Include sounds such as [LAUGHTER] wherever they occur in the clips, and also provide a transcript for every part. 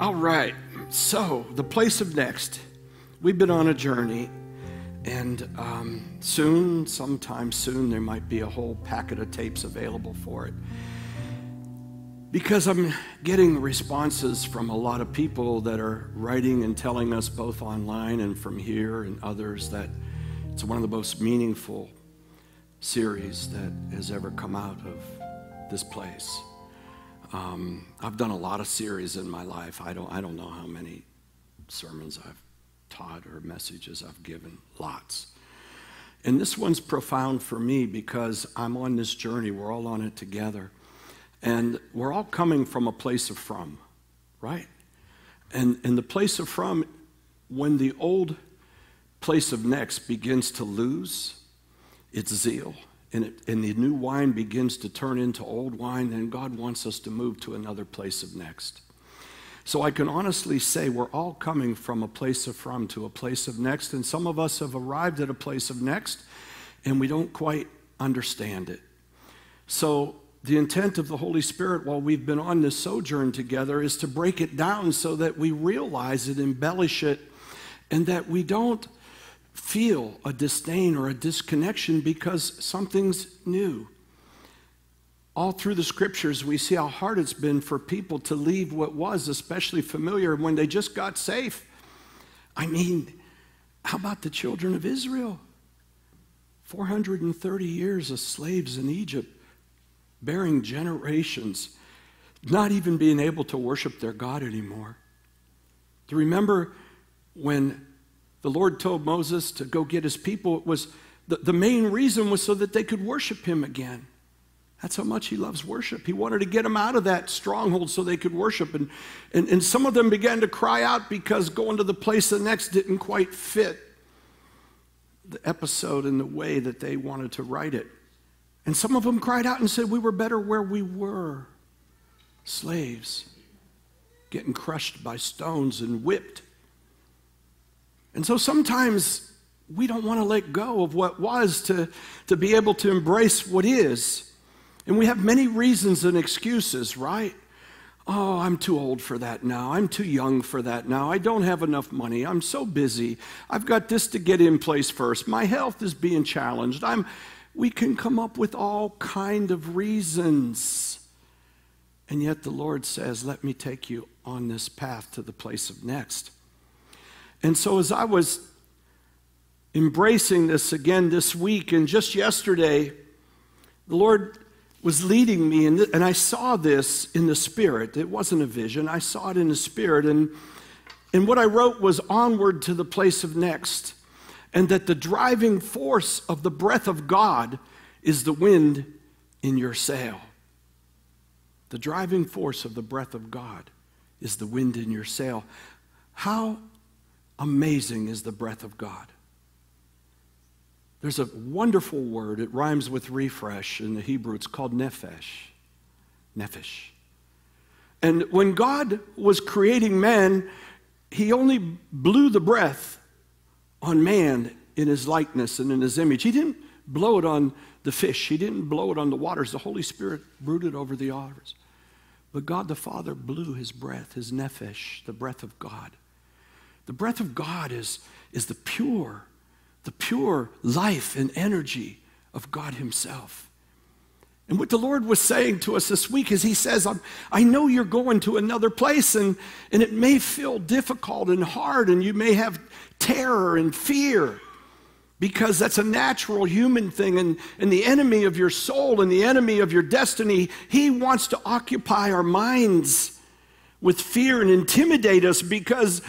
All right. So, the place of next. We've been on a journey, and um, soon, sometime soon, there might be a whole packet of tapes available for it. Because I'm getting responses from a lot of people that are writing and telling us, both online and from here, and others, that it's one of the most meaningful series that has ever come out of this place. Um, I've done a lot of series in my life. I don't, I don't know how many sermons I've taught or messages I've given. Lots. And this one's profound for me because I'm on this journey. We're all on it together. And we're all coming from a place of from, right? And, and the place of from, when the old place of next begins to lose its zeal, and, it, and the new wine begins to turn into old wine, then God wants us to move to another place of next. So I can honestly say we're all coming from a place of from to a place of next, and some of us have arrived at a place of next, and we don't quite understand it. So the intent of the Holy Spirit while we've been on this sojourn together is to break it down so that we realize it, embellish it, and that we don't feel a disdain or a disconnection because something's new. All through the scriptures, we see how hard it's been for people to leave what was especially familiar when they just got safe. I mean, how about the children of Israel? 430 years as slaves in Egypt, bearing generations, not even being able to worship their God anymore. Do you remember when the Lord told Moses to go get his people, it was the, the main reason was so that they could worship him again. That's how much he loves worship. He wanted to get them out of that stronghold so they could worship. And, and, and some of them began to cry out because going to the place the next didn't quite fit the episode in the way that they wanted to write it. And some of them cried out and said, We were better where we were slaves, getting crushed by stones and whipped. And so sometimes we don't want to let go of what was to, to be able to embrace what is. And we have many reasons and excuses, right? Oh, I'm too old for that now. I'm too young for that now. I don't have enough money. I'm so busy. I've got this to get in place first. My health is being challenged. I'm we can come up with all kind of reasons. And yet the Lord says, "Let me take you on this path to the place of next." And so, as I was embracing this again this week and just yesterday, the Lord was leading me, and, and I saw this in the Spirit. It wasn't a vision, I saw it in the Spirit. And, and what I wrote was onward to the place of next, and that the driving force of the breath of God is the wind in your sail. The driving force of the breath of God is the wind in your sail. How Amazing is the breath of God. There's a wonderful word, it rhymes with refresh in the Hebrew. It's called nephesh. Nephesh. And when God was creating man, he only blew the breath on man in his likeness and in his image. He didn't blow it on the fish, he didn't blow it on the waters. The Holy Spirit brooded over the waters. But God the Father blew his breath, his nephesh, the breath of God. The breath of God is, is the pure, the pure life and energy of God Himself. And what the Lord was saying to us this week is He says, i know you're going to another place, and, and it may feel difficult and hard, and you may have terror and fear because that's a natural human thing. And, and the enemy of your soul and the enemy of your destiny, he wants to occupy our minds with fear and intimidate us because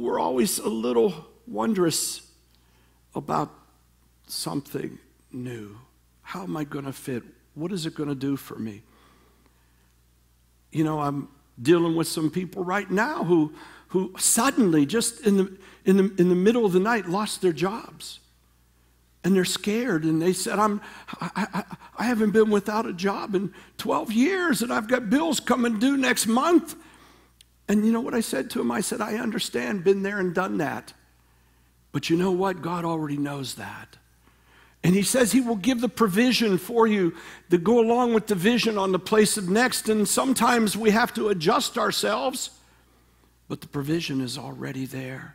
we're always a little wondrous about something new. How am I going to fit? What is it going to do for me? You know, I'm dealing with some people right now who, who suddenly, just in the, in, the, in the middle of the night, lost their jobs. And they're scared, and they said, I'm, I, I, I haven't been without a job in 12 years, and I've got bills coming due next month. And you know what I said to him? I said, I understand, been there and done that. But you know what? God already knows that. And he says he will give the provision for you to go along with the vision on the place of next. And sometimes we have to adjust ourselves. but the provision is already there.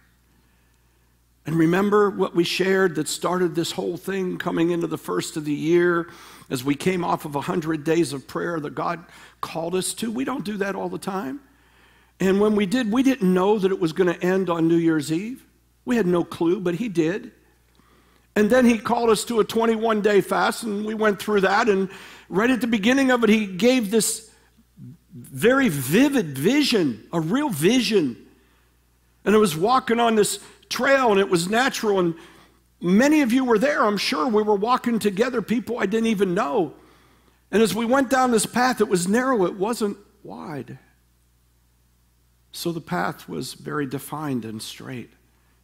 And remember what we shared that started this whole thing coming into the first of the year as we came off of 100 days of prayer that God called us to? We don't do that all the time. And when we did, we didn't know that it was going to end on New Year's Eve. We had no clue, but He did. And then He called us to a 21 day fast, and we went through that. And right at the beginning of it, He gave this very vivid vision, a real vision. And I was walking on this trail, and it was natural. And many of you were there, I'm sure. We were walking together, people I didn't even know. And as we went down this path, it was narrow, it wasn't wide. So the path was very defined and straight.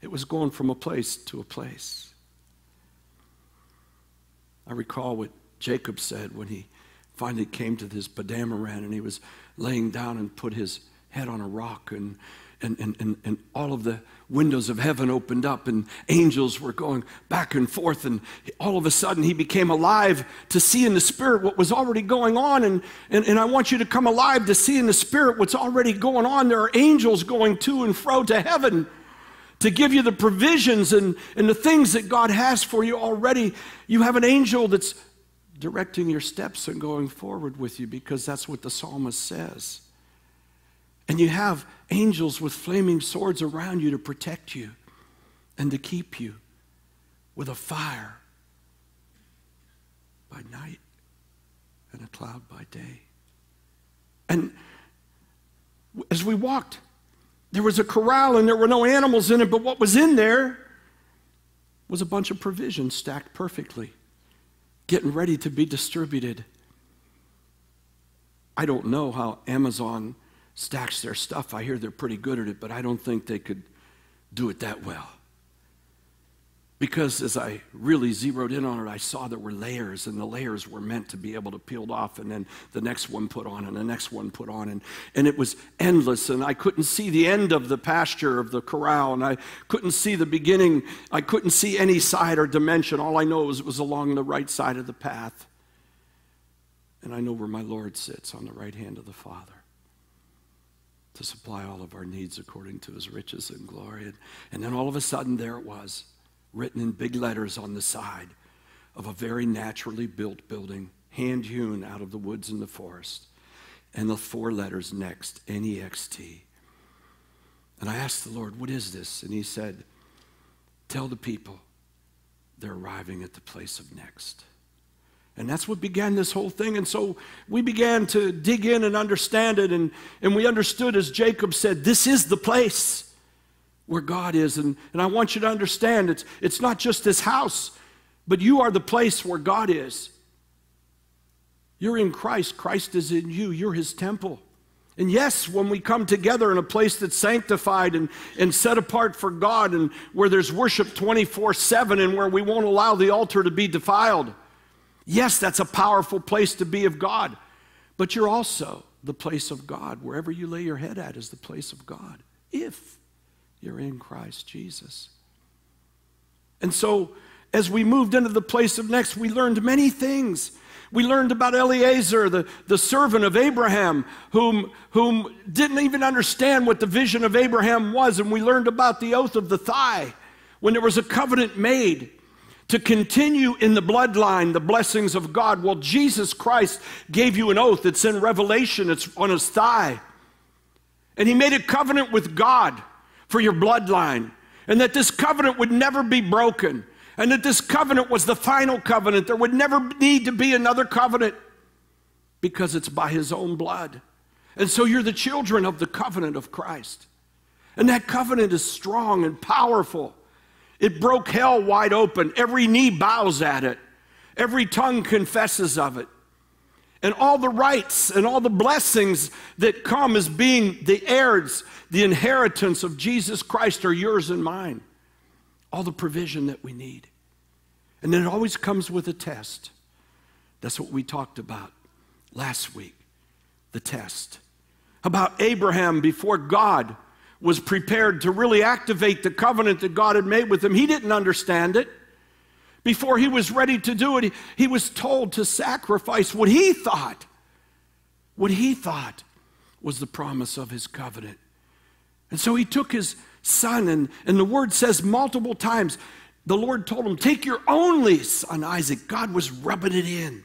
It was going from a place to a place. I recall what Jacob said when he finally came to this Padan-aram and he was laying down and put his head on a rock and and, and, and, and all of the windows of heaven opened up and angels were going back and forth and all of a sudden he became alive to see in the spirit what was already going on. And, and, and i want you to come alive to see in the spirit what's already going on. There are angels going to and fro to heaven to give you the provisions and, and the things that god has for you already. You have an angel that's directing your steps and going forward with you because that's what the psalmist says and you have angels with flaming swords around you to protect you and to keep you with a fire by night and a cloud by day. And as we walked, there was a corral and there were no animals in it, but what was in there was a bunch of provisions stacked perfectly, getting ready to be distributed. I don't know how Amazon stacks their stuff. I hear they're pretty good at it, but I don't think they could do it that well. Because as I really zeroed in on it, I saw there were layers, and the layers were meant to be able to peel off, and then the next one put on, and the next one put on. And, and it was endless, and I couldn't see the end of the pasture of the corral, and I couldn't see the beginning. I couldn't see any side or dimension. All I know was it was along the right side of the path. And I know where my Lord sits on the right hand of the Father to supply all of our needs according to his riches and glory. And, and then all of a sudden, there it was, written in big letters on the side of a very naturally built building, hand hewn out of the woods and the forest. And the four letters next, N E X T. And I asked the Lord, What is this? And he said, Tell the people they're arriving at the place of next. And that's what began this whole thing. And so we began to dig in and understand it. And, and we understood, as Jacob said, this is the place where God is. And, and I want you to understand it's, it's not just this house, but you are the place where God is. You're in Christ, Christ is in you, you're his temple. And yes, when we come together in a place that's sanctified and, and set apart for God and where there's worship 24 7 and where we won't allow the altar to be defiled Yes, that's a powerful place to be of God, but you're also the place of God. Wherever you lay your head at is the place of God, if you're in Christ Jesus. And so, as we moved into the place of next, we learned many things. We learned about Eliezer, the, the servant of Abraham, whom, whom didn't even understand what the vision of Abraham was. And we learned about the oath of the thigh, when there was a covenant made to continue in the bloodline, the blessings of God. Well, Jesus Christ gave you an oath. It's in Revelation, it's on his thigh. And he made a covenant with God for your bloodline, and that this covenant would never be broken, and that this covenant was the final covenant. There would never need to be another covenant because it's by his own blood. And so you're the children of the covenant of Christ. And that covenant is strong and powerful. It broke hell wide open. Every knee bows at it, every tongue confesses of it. And all the rights and all the blessings that come as being the heirs, the inheritance of Jesus Christ are yours and mine. All the provision that we need. And then it always comes with a test. That's what we talked about last week the test. About Abraham before God was prepared to really activate the covenant that God had made with him, he didn't understand it. Before he was ready to do it, he was told to sacrifice what he thought, what he thought was the promise of his covenant. And so he took his son, and, and the word says multiple times, the Lord told him, Take your only son, Isaac. God was rubbing it in.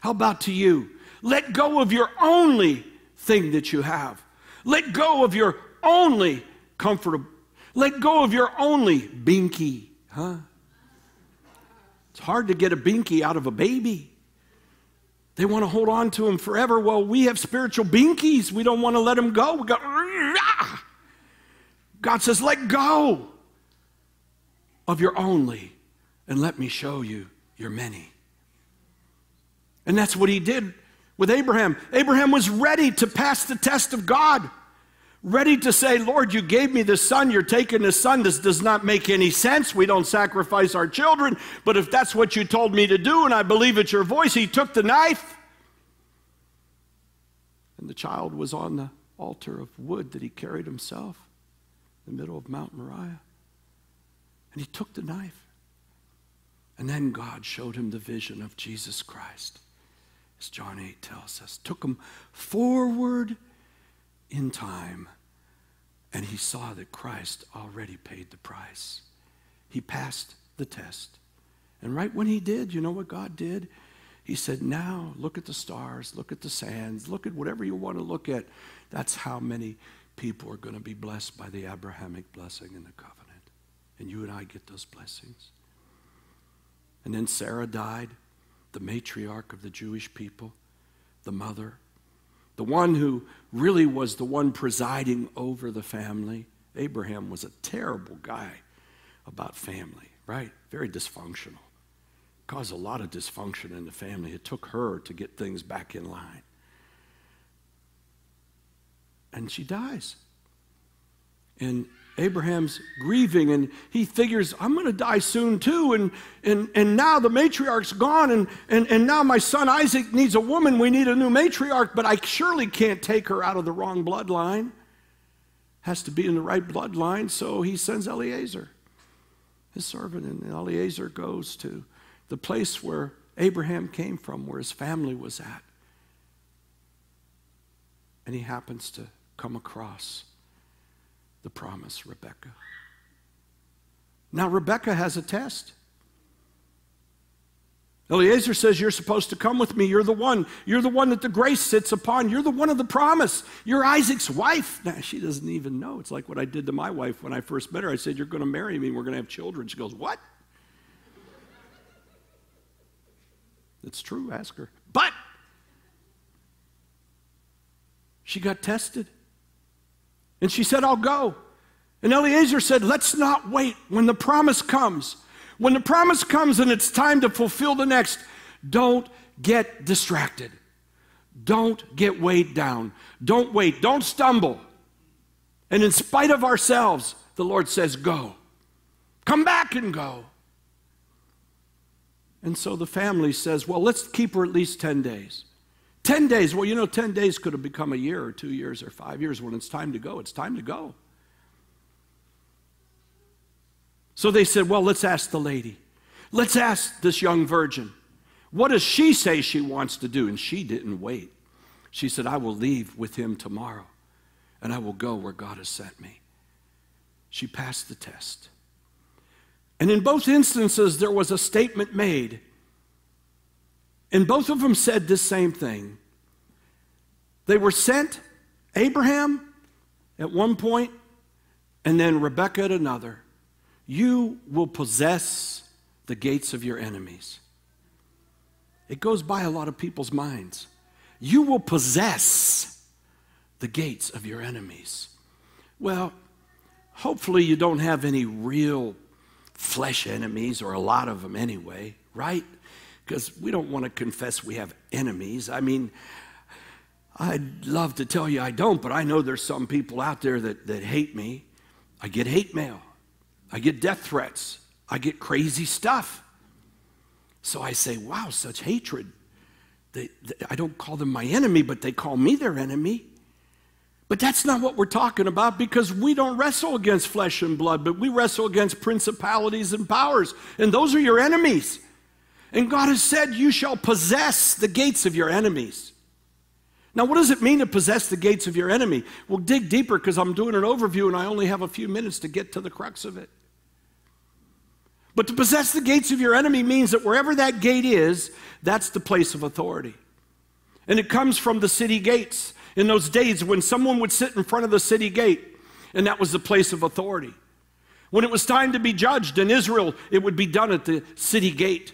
How about to you? Let go of your only thing that you have. Let go of your only comfortable. Let go of your only binky, huh? It's hard to get a binky out of a baby. They want to hold on to him forever. Well, we have spiritual binkies. We don't want to let him go. Go, God says, let go of your only and let me show you your many. And that's what he did with Abraham. Abraham was ready to pass the test of God, ready to say, Lord, you gave me the son, you're taking the son. This does not make any sense. We don't sacrifice our children, but if that's what you told me to do and I believe it's your voice, he took the knife. And the child was on the altar of wood that he carried himself in the middle of Mount Moriah. And he took the knife. And then God showed him the vision of Jesus Christ, as John 8 tells us. Took him forward in time, and he saw that Christ already paid the price. He passed the test. And right when he did, you know what God did? He said, Now look at the stars, look at the sands, look at whatever you want to look at. That's how many people are going to be blessed by the Abrahamic blessing in the covenant. And you and I get those blessings. And then Sarah died, the matriarch of the Jewish people, the mother, the one who really was the one presiding over the family. Abraham was a terrible guy about family, right? Very dysfunctional. Caused a lot of dysfunction in the family. It took her to get things back in line. And she dies. And Abraham's grieving and he figures, I'm going to die soon too. And, and, and now the matriarch's gone, and, and, and now my son Isaac needs a woman. We need a new matriarch, but I surely can't take her out of the wrong bloodline. Has to be in the right bloodline, so he sends Eliezer, his servant, and Eliezer goes to the place where Abraham came from, where his family was at. And he happens to come across the promise, Rebecca. Now, Rebecca has a test. Eliezer says, You're supposed to come with me. You're the one. You're the one that the grace sits upon. You're the one of the promise. You're Isaac's wife. Now, she doesn't even know. It's like what I did to my wife when I first met her. I said, You're going to marry me. We're going to have children. She goes, What? It's true. Ask her. But she got tested. And she said, I'll go. And Eliezer said, Let's not wait when the promise comes. When the promise comes and it's time to fulfill the next, don't get distracted. Don't get weighed down. Don't wait. Don't stumble. And in spite of ourselves, the Lord says, Go. Come back and go. And so the family says, Well, let's keep her at least 10 days. 10 days. Well, you know, 10 days could have become a year or two years or five years. When it's time to go, it's time to go. So they said, Well, let's ask the lady. Let's ask this young virgin. What does she say she wants to do? And she didn't wait. She said, I will leave with him tomorrow and I will go where God has sent me. She passed the test. And in both instances, there was a statement made and both of them said the same thing. They were sent, Abraham at one point, and then Rebekah at another. You will possess the gates of your enemies. It goes by a lot of people's minds. You will possess the gates of your enemies. Well, hopefully you don't have any real flesh enemies, or a lot of them anyway, right? Because we don't want to confess we have enemies. I mean, I'd love to tell you I don't, but I know there's some people out there that, that hate me. I get hate mail, I get death threats, I get crazy stuff. So I say, wow, such hatred. They, they, I don't call them my enemy, but they call me their enemy. But that's not what we're talking about because we don't wrestle against flesh and blood, but we wrestle against principalities and powers. And those are your enemies. And God has said, You shall possess the gates of your enemies. Now, what does it mean to possess the gates of your enemy? We'll dig deeper because I'm doing an overview and I only have a few minutes to get to the crux of it. But to possess the gates of your enemy means that wherever that gate is, that's the place of authority. And it comes from the city gates. In those days, when someone would sit in front of the city gate, and that was the place of authority. When it was time to be judged in Israel, it would be done at the city gate.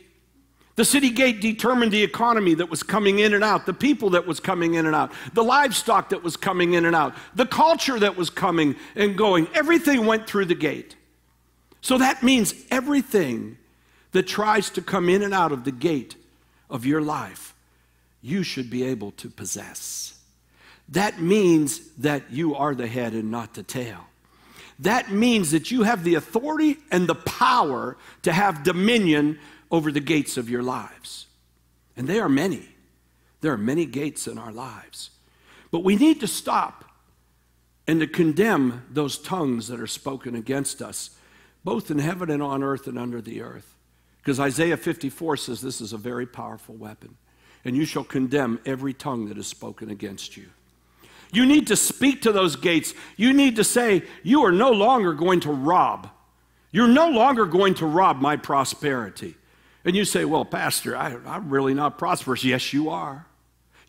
The city gate determined the economy that was coming in and out, the people that was coming in and out, the livestock that was coming in and out, the culture that was coming and going. Everything went through the gate. So that means everything that tries to come in and out of the gate of your life, you should be able to possess. That means that you are the head and not the tail. That means that you have the authority and the power to have dominion over the gates of your lives. And they are many. There are many gates in our lives. But we need to stop and to condemn those tongues that are spoken against us, both in heaven and on earth and under the earth. Because Isaiah 54 says this is a very powerful weapon. And you shall condemn every tongue that is spoken against you. You need to speak to those gates. You need to say, You are no longer going to rob. You're no longer going to rob my prosperity. And you say, Well, Pastor, I, am really not prosperous. Yes, you are.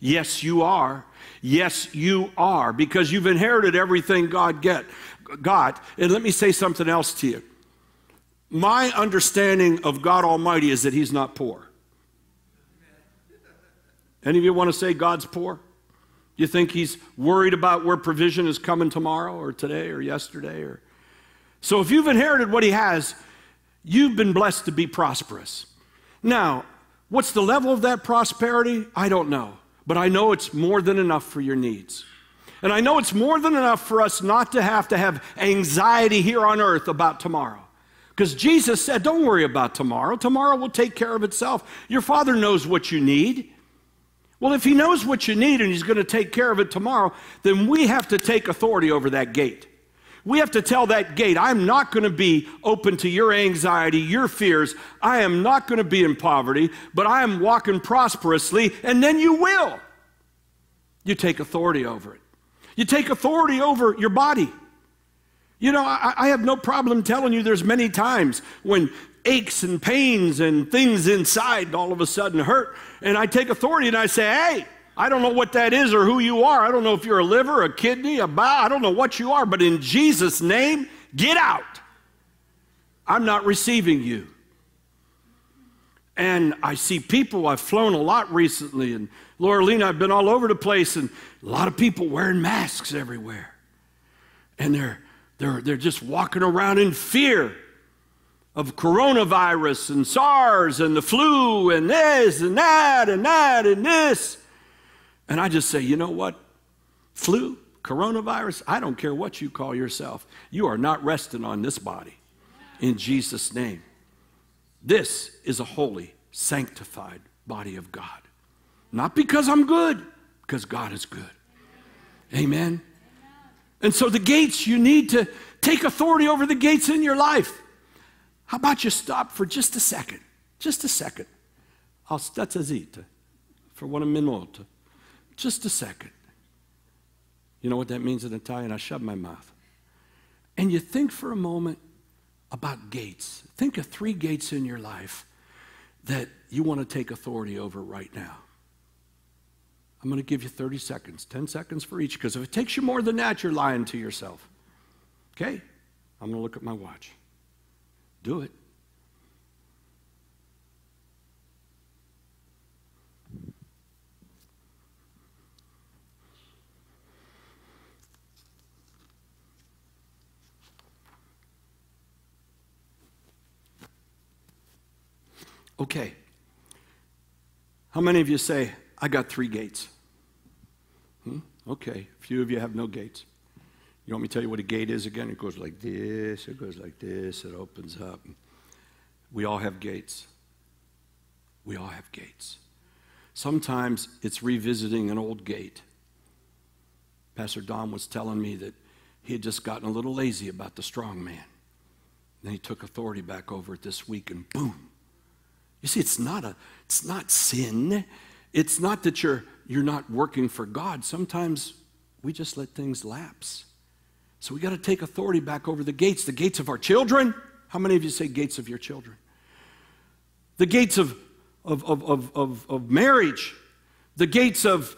Yes, you are. Yes, you are, because you've inherited everything God get, got. And let me say something else to you. My understanding of God Almighty is that He's not poor. Any of you want to say God's poor? You think He's worried about where provision is coming tomorrow or today or yesterday or so if you've inherited what he has, you've been blessed to be prosperous. Now, what's the level of that prosperity? I don't know. But I know it's more than enough for your needs. And I know it's more than enough for us not to have to have anxiety here on earth about tomorrow. Because Jesus said, Don't worry about tomorrow. Tomorrow will take care of itself. Your Father knows what you need. Well, if He knows what you need and He's going to take care of it tomorrow, then we have to take authority over that gate. We have to tell that gate, I'm not going to be open to your anxiety, your fears. I am not going to be in poverty, but I am walking prosperously, and then you will. You take authority over it. You take authority over your body. You know, I, I have no problem telling you there's many times when aches and pains and things inside all of a sudden hurt, and I take authority and I say, hey, I don't know what that is or who you are. I don't know if you're a liver, a kidney, a bowel. I don't know what you are, but in Jesus' name, get out. I'm not receiving you. And I see people, I've flown a lot recently, and Laura Lena, I've been all over the place, and a lot of people wearing masks everywhere. And they're, they're, they're just walking around in fear of coronavirus and SARS and the flu and this and that and that and this. And I just say, you know what? Flu, coronavirus, I don't care what you call yourself. You are not resting on this body in Jesus' name. This is a holy, sanctified body of God. Not because I'm good, because God is good. Amen. And so the gates, you need to take authority over the gates in your life. How about you stop for just a second? Just a second. I'll for one minute. Just a second. You know what that means in Italian? I shut my mouth. And you think for a moment about gates. Think of three gates in your life that you want to take authority over right now. I'm going to give you 30 seconds, 10 seconds for each, because if it takes you more than that, you're lying to yourself. Okay? I'm going to look at my watch. Do it. Okay. How many of you say, I got three gates? Hmm? Okay. A few of you have no gates. You want me to tell you what a gate is again? It goes like this, it goes like this, it opens up. We all have gates. We all have gates. Sometimes it's revisiting an old gate. Pastor Don was telling me that he had just gotten a little lazy about the strong man. Then he took authority back over it this week, and boom, you see, it's not, a, it's not sin. It's not that you're you're not working for God, sometimes we just let things lapse. So we got to take authority back over the gates, the gates of our children. How many of you say gates of your children? The gates of, of, of, of, of, of marriage, the gates of,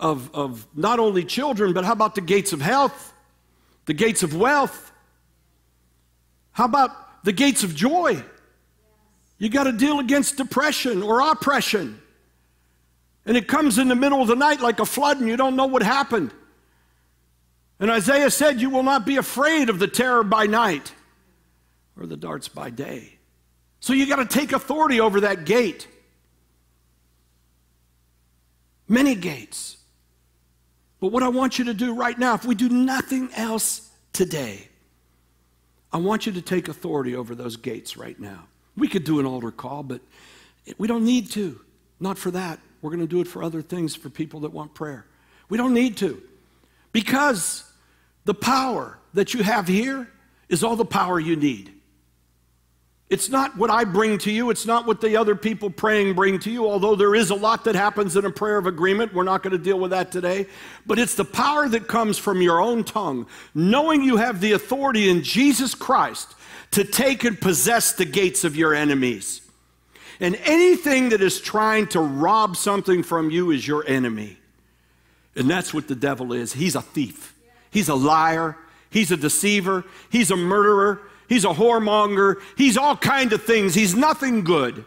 of, of not only children, but how about the gates of health, the gates of wealth? How about the gates of joy? You got to deal against depression or oppression. And it comes in the middle of the night like a flood, and you don't know what happened. And Isaiah said, You will not be afraid of the terror by night or the darts by day. So you got to take authority over that gate. Many gates. But what I want you to do right now, if we do nothing else today, I want you to take authority over those gates right now. We could do an altar call, but we don't need to. Not for that. We're going to do it for other things for people that want prayer. We don't need to. Because the power that you have here is all the power you need. It's not what I bring to you. It's not what the other people praying bring to you, although there is a lot that happens in a prayer of agreement. We're not going to deal with that today. But it's the power that comes from your own tongue, knowing you have the authority in Jesus Christ to take and possess the gates of your enemies. And anything that is trying to rob something from you is your enemy. And that's what the devil is. He's a thief, he's a liar, he's a deceiver, he's a murderer, he's a whoremonger, he's all kind of things. He's nothing good.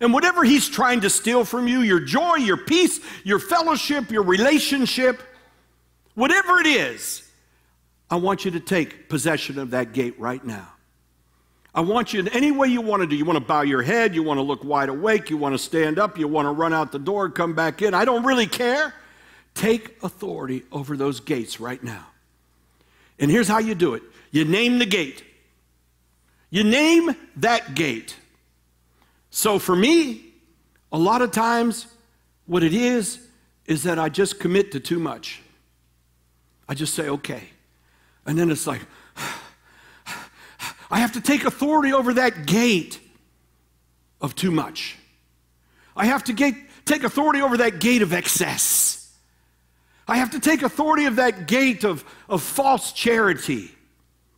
And whatever he's trying to steal from you, your joy, your peace, your fellowship, your relationship, whatever it is, I want you to take possession of that gate right now. I want you in any way you want to do. You want to bow your head, you want to look wide awake, you want to stand up, you want to run out the door, come back in. I don't really care. Take authority over those gates right now. And here's how you do it you name the gate. You name that gate. So for me, a lot of times, what it is, is that I just commit to too much. I just say, okay. And then it's like, [SIGHS] I have to take authority over that gate of too much. I have to get, take authority over that gate of excess. I have to take authority of that gate of, of false charity.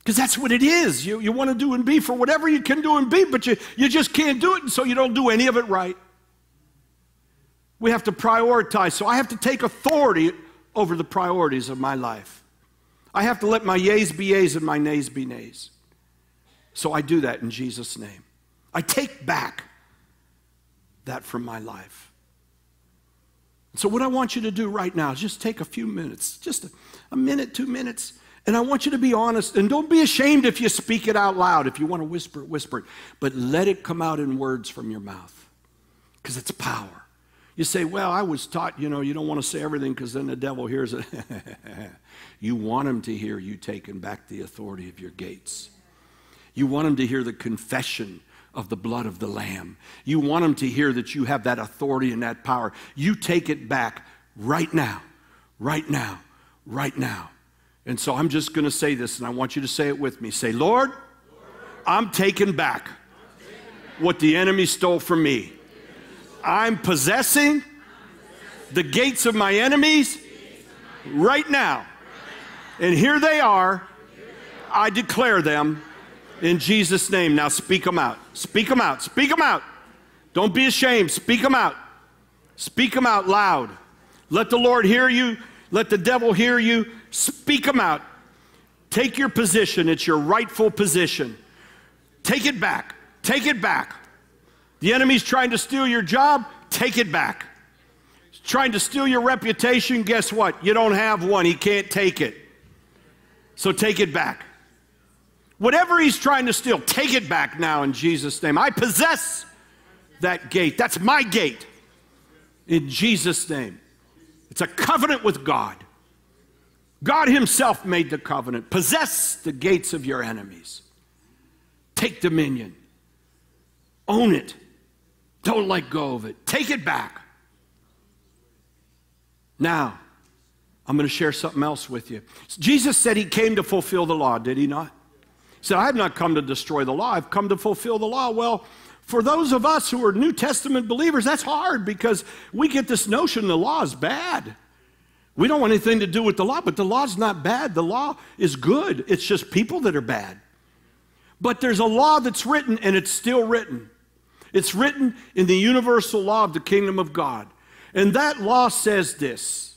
Because that's what it is. You, you want to do and be for whatever you can do and be, but you, you just can't do it, and so you don't do any of it right. We have to prioritize. So I have to take authority over the priorities of my life. I have to let my yays be yays and my nays be nays. So I do that in Jesus' name. I take back that from my life. So, what I want you to do right now is just take a few minutes, just a, a, minute, two minutes, and I want you to be honest. And don't be ashamed if you speak it out loud. If you want to whisper it, whisper it. But let it come out in words from your mouth because it's power. You say, Well, I was taught, you know, you don't want to say everything because then the devil hears it. [LAUGHS] you want him to hear you taking back the authority of your gates. You want him to hear the confession of the blood of the Lamb. You want him to hear that you have that authority and that power. You take it back right now, right now, right now. And so I'm just going to say this, and I want you to say it with me. Say, Lord, I'm taking back what the enemy stole from me. I'm possessing the gates of my enemies right now. And here they are. I declare them in Jesus' name. Now speak them out. Speak them out. Speak them out. Don't be ashamed. Speak them out. Speak them out loud. Let the Lord hear you. Let the devil hear you. Speak them out. Take your position. It's your rightful position. Take it back. Take it back. The enemy's trying to steal your job. Take it back. He's trying to steal your reputation. Guess what? You don't have one. He can't take it. So take it back. Whatever he's trying to steal, take it back now in Jesus' name. I possess that gate. That's my gate in Jesus' name. It's a covenant with God. God Himself made the covenant. Possess the gates of your enemies. Take dominion. Own it. Don't let go of it. Take it back. Now, I'm going to share something else with you. Jesus said He came to fulfill the law, did He not? He said, I have not come to destroy the law, I've come to fulfill the law. Well, For those of us who are New Testament believers, that's hard because we get this notion the law is bad. We don't want anything to do with the law, but the law's not bad. The law is good. It's just people that are bad. But there's a law that's written, and it's still written. It's written in the universal law of the kingdom of God. And that law says this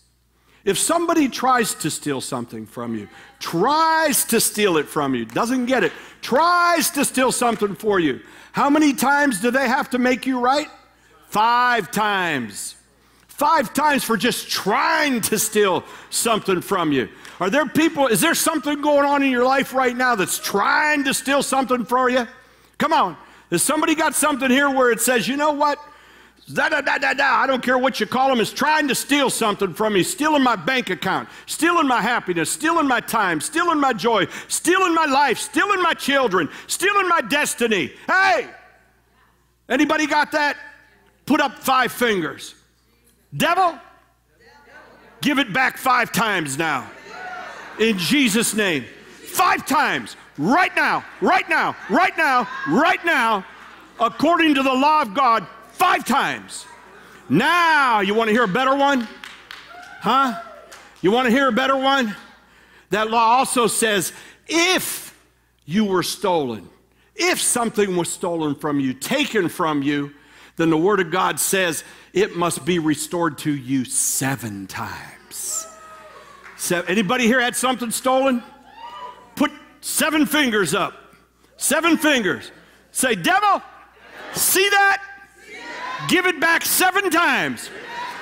if somebody tries to steal something from you, tries to steal it from you, doesn't get it, tries to steal something for you, how many times do they have to make you right? Five times. Five times for just trying to steal something from you. Are there people, is there something going on in your life right now that's trying to steal something from you? Come on. Has somebody got something here where it says, you know what? Da, da, da, da, da. I don't care what you call him, is trying to steal something from me, stealing my bank account, stealing my happiness, stealing my time, stealing my joy, stealing my life, stealing my children, stealing my destiny. Hey! Anybody got that? Put up five fingers. Devil, give it back five times now. In Jesus' name. Five times right now, right now, right now, right now, according to the law of God, five times. Now, you want to hear a better one? Huh? You want to hear a better one? That law also says if you were stolen, if something was stolen from you, taken from you, then the Word of God says it must be restored to you seven times. So, anybody here had something stolen? Put Seven fingers up. Seven fingers. Say, devil, see that? Give it back seven times.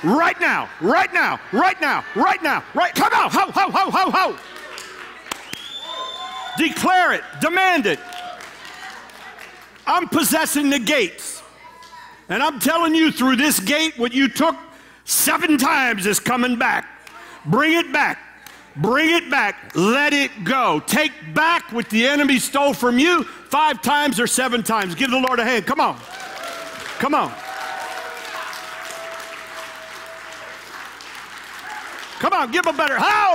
Right now, right now, right now, right now, right. Come on, ho, ho, ho, ho, ho. Declare it, demand it. I'm possessing the gates. And I'm telling you, through this gate, what you took seven times is coming back. Bring it back. Bring it back. Let it go. Take back what the enemy stole from you five times or seven times. Give the Lord a hand. Come on. Come on. Come on, give a better how.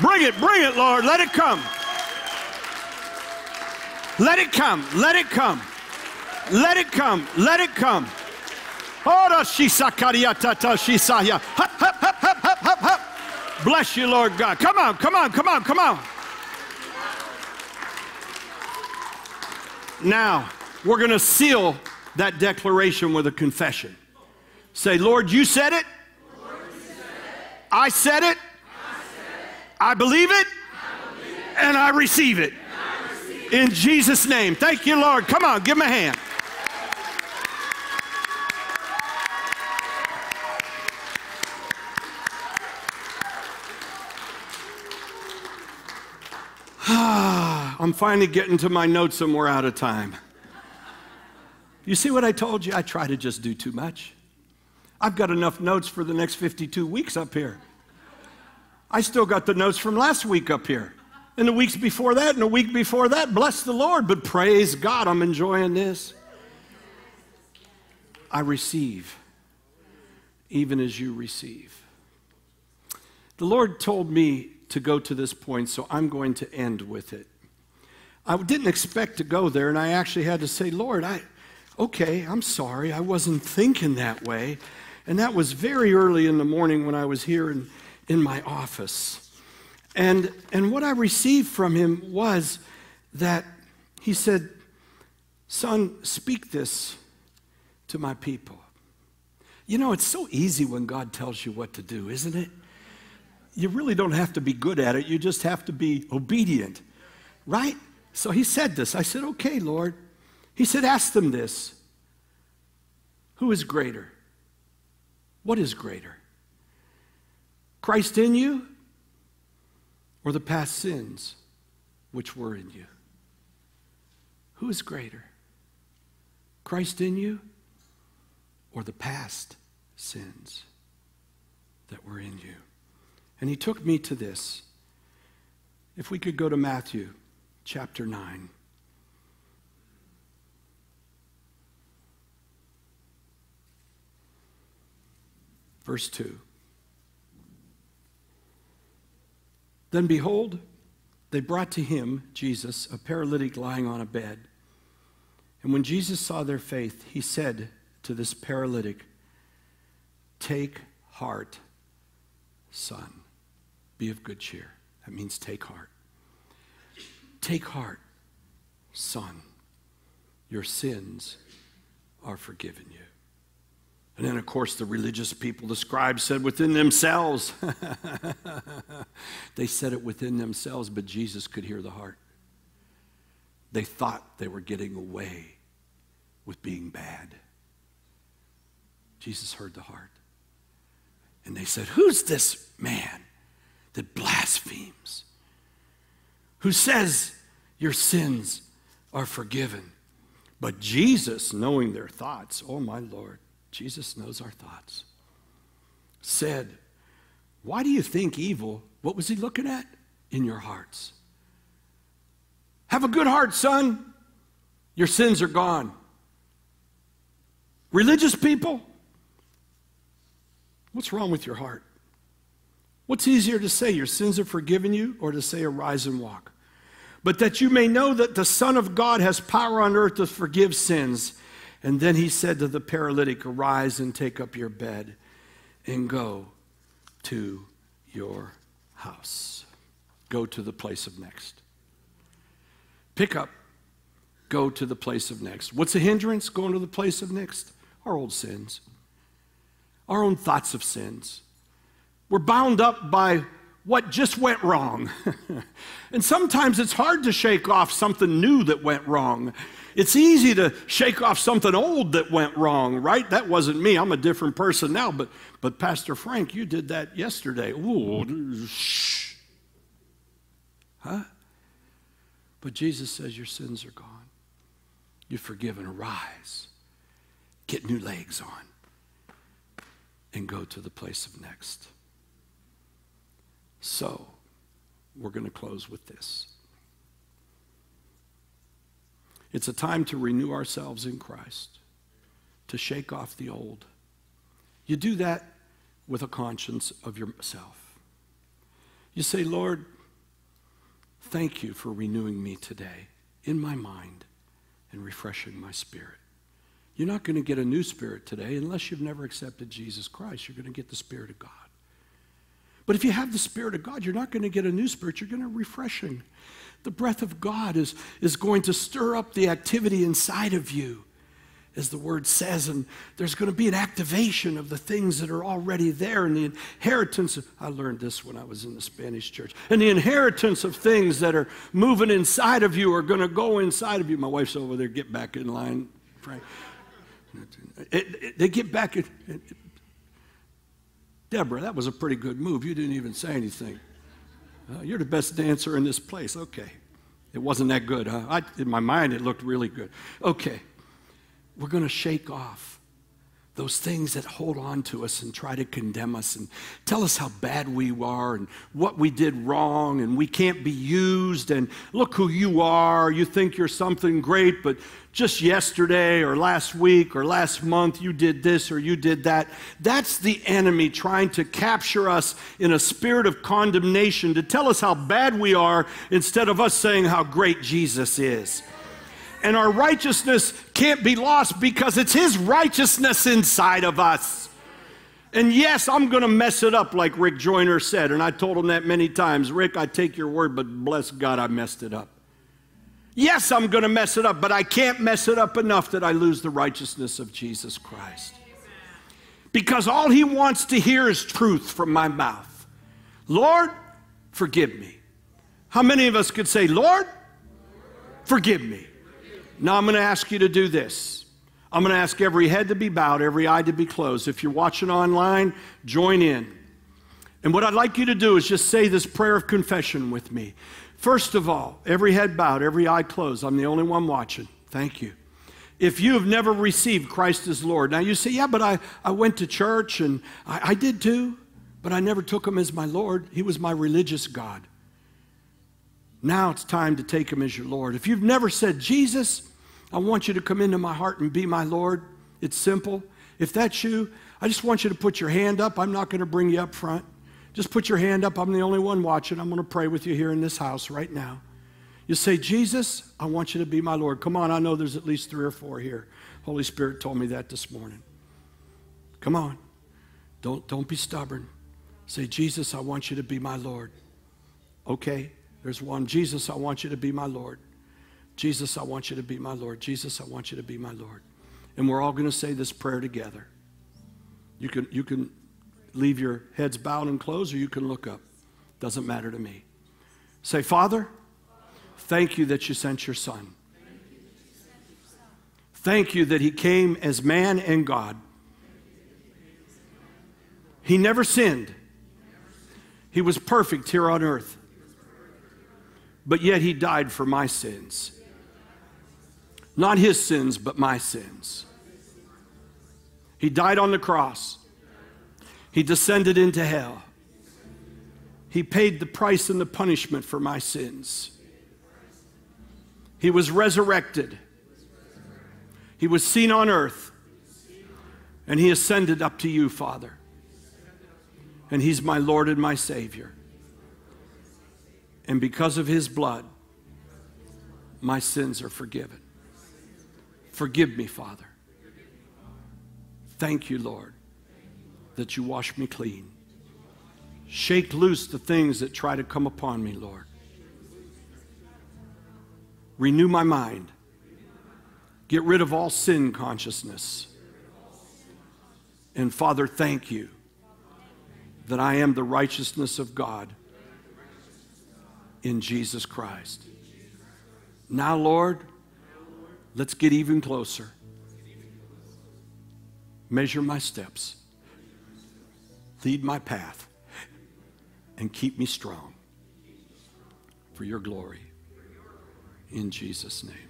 Bring it, bring it, Lord. Let it come. Let it come. Let it come. Let it come. Let it come. Bless you, Lord God. Come on, come on, come on, come on. Now, we're going to seal that declaration with a confession. Say, Lord, you said it. I said it. I believe it. And I receive it. In Jesus' name. Thank you, Lord. Come on, give him a hand. [SIGHS] I'm finally getting to my notes and we're out of time. You see what I told you? I try to just do too much. I've got enough notes for the next 52 weeks up here. I still got the notes from last week up here, and the weeks before that, and the week before that. Bless the Lord, but praise God, I'm enjoying this. I receive, even as you receive. The Lord told me to go to this point, so I'm going to end with it. I didn't expect to go there, and I actually had to say, Lord, I, okay, I'm sorry. I wasn't thinking that way. And that was very early in the morning when I was here in, in my office. And, and what I received from him was that he said, Son, speak this to my people. You know, it's so easy when God tells you what to do, isn't it? You really don't have to be good at it, you just have to be obedient, right? So he said this. I said, Okay, Lord. He said, Ask them this Who is greater? What is greater? Christ in you or the past sins which were in you? Who is greater? Christ in you or the past sins that were in you? And he took me to this. If we could go to Matthew chapter 9. Verse 2. Then behold, they brought to him, Jesus, a paralytic lying on a bed. And when Jesus saw their faith, he said to this paralytic, Take heart, son. Be of good cheer. That means take heart. Take heart, son. Your sins are forgiven you. And then, of course, the religious people, the scribes said within themselves. [LAUGHS] they said it within themselves, but Jesus could hear the heart. They thought they were getting away with being bad. Jesus heard the heart. And they said, Who's this man that blasphemes? Who says your sins are forgiven? But Jesus, knowing their thoughts, oh my Lord, Jesus knows our thoughts, said, Why do you think evil? What was he looking at? In your hearts. Have a good heart, son. Your sins are gone. Religious people, what's wrong with your heart? What's easier to say, your sins are forgiven you, or to say, arise and walk? But that you may know that the Son of God has power on earth to forgive sins. And then he said to the paralytic, Arise and take up your bed and go to your house. Go to the place of next. Pick up, go to the place of next. What's a hindrance going to the place of next? Our old sins, our own thoughts of sins. We're bound up by what just went wrong. [LAUGHS] and sometimes it's hard to shake off something new that went wrong. It's easy to shake off something old that went wrong, right? That wasn't me. I'm a different person now, but but Pastor Frank, you did that yesterday. Ooh, shh. Huh? But Jesus says your sins are gone. You're forgiven. Arise. Get new legs on. And go to the place of next. So, we're going to close with this. It's a time to renew ourselves in Christ, to shake off the old. You do that with a conscience of yourself. You say, Lord, thank you for renewing me today in my mind and refreshing my spirit. You're not going to get a new spirit today unless you've never accepted Jesus Christ. You're going to get the Spirit of God. But if you have the Spirit of God, you're not going to get a new spirit, you're going to refreshing. The breath of God is, is going to stir up the activity inside of you, as the word says, and there's going to be an activation of the things that are already there, and the inheritance. Of, I learned this when I was in the Spanish church. And the inheritance of things that are moving inside of you are going to go inside of you. My wife's over there, get back in line, Frank. It, it, they get back. Deborah, that was a pretty good move. You didn't even say anything. Uh, you're the best dancer in this place. Okay. It wasn't that good, huh? I, in my mind, it looked really good. Okay. We're going to shake off those things that hold on to us and try to condemn us and tell us how bad we are and what we did wrong and we can't be used and look who you are. You think you're something great, but just yesterday or last week or last month you did this or you did that. That's the enemy trying to capture us in a spirit of condemnation to tell us how bad we are instead of us saying how great Jesus is and our righteousness can't be lost because it's His righteousness inside of us. And yes, I'm going to mess it up, like Rick Joyner said. And I told him that many times. Rick, I take your word, but bless God, I messed it up. Yes, I'm going to mess it up, but I can't mess it up enough that I lose the righteousness of Jesus Christ. Because all He wants to hear is truth from my mouth. Lord, forgive me. How many of us could say, Lord, forgive me? Now I'm going to ask you to do this. I'm going to ask every head to be bowed, every eye to be closed. If you're watching online, join in. And what I'd like you to do is just say this prayer of confession with me. First of all, every head bowed, every eye closed. I'm the only one watching. Thank you. If you have never received Christ as Lord, now you say, Yeah, but I, I went to church and I, I did too, but I never took him as my Lord. He was my religious God. Now it's time to take him as your Lord. If you've never said, Jesus, I want you to come into my heart and be my Lord. It's simple. If that's you, I just want you to put your hand up. I'm not going to bring you up front. Just put your hand up. I'm the only one watching. I'm going to pray with you here in this house right now. You say, Jesus, I want you to be my Lord. Come on, I know there's at least three or four here. Holy Spirit told me that this morning. Come on. Don't, don't be stubborn. Say, Jesus, I want you to be my Lord. Okay, there's one. Jesus, I want you to be my Lord. Jesus, I want you to be my Lord. Jesus, I want you to be my Lord. And we're all going to say this prayer together. You can, you can leave your heads bowed and closed, or you can look up. Doesn't matter to me. Say, Father, thank you that you sent your Son. Thank you that he came as man and God. He never sinned. He was perfect here on earth. But yet he died for my sins. Not his sins, but my sins. He died on the cross. He descended into hell. He paid the price and the punishment for my sins. He was resurrected. He was seen on earth. And he ascended up to you, Father and He's my Lord and my Savior. And because of His blood, my sins are forgiven. Forgive me, Father. Thank you, Lord, that you wash me clean. Shake loose the things that try to come upon me, Lord. Renew my mind. Get rid of all sin consciousness. And Father, thank you that I am the righteousness of God in Jesus Christ. Now, Lord, let's get even closer. Measure my steps, lead my path, and keep me strong for your glory. In Jesus' name.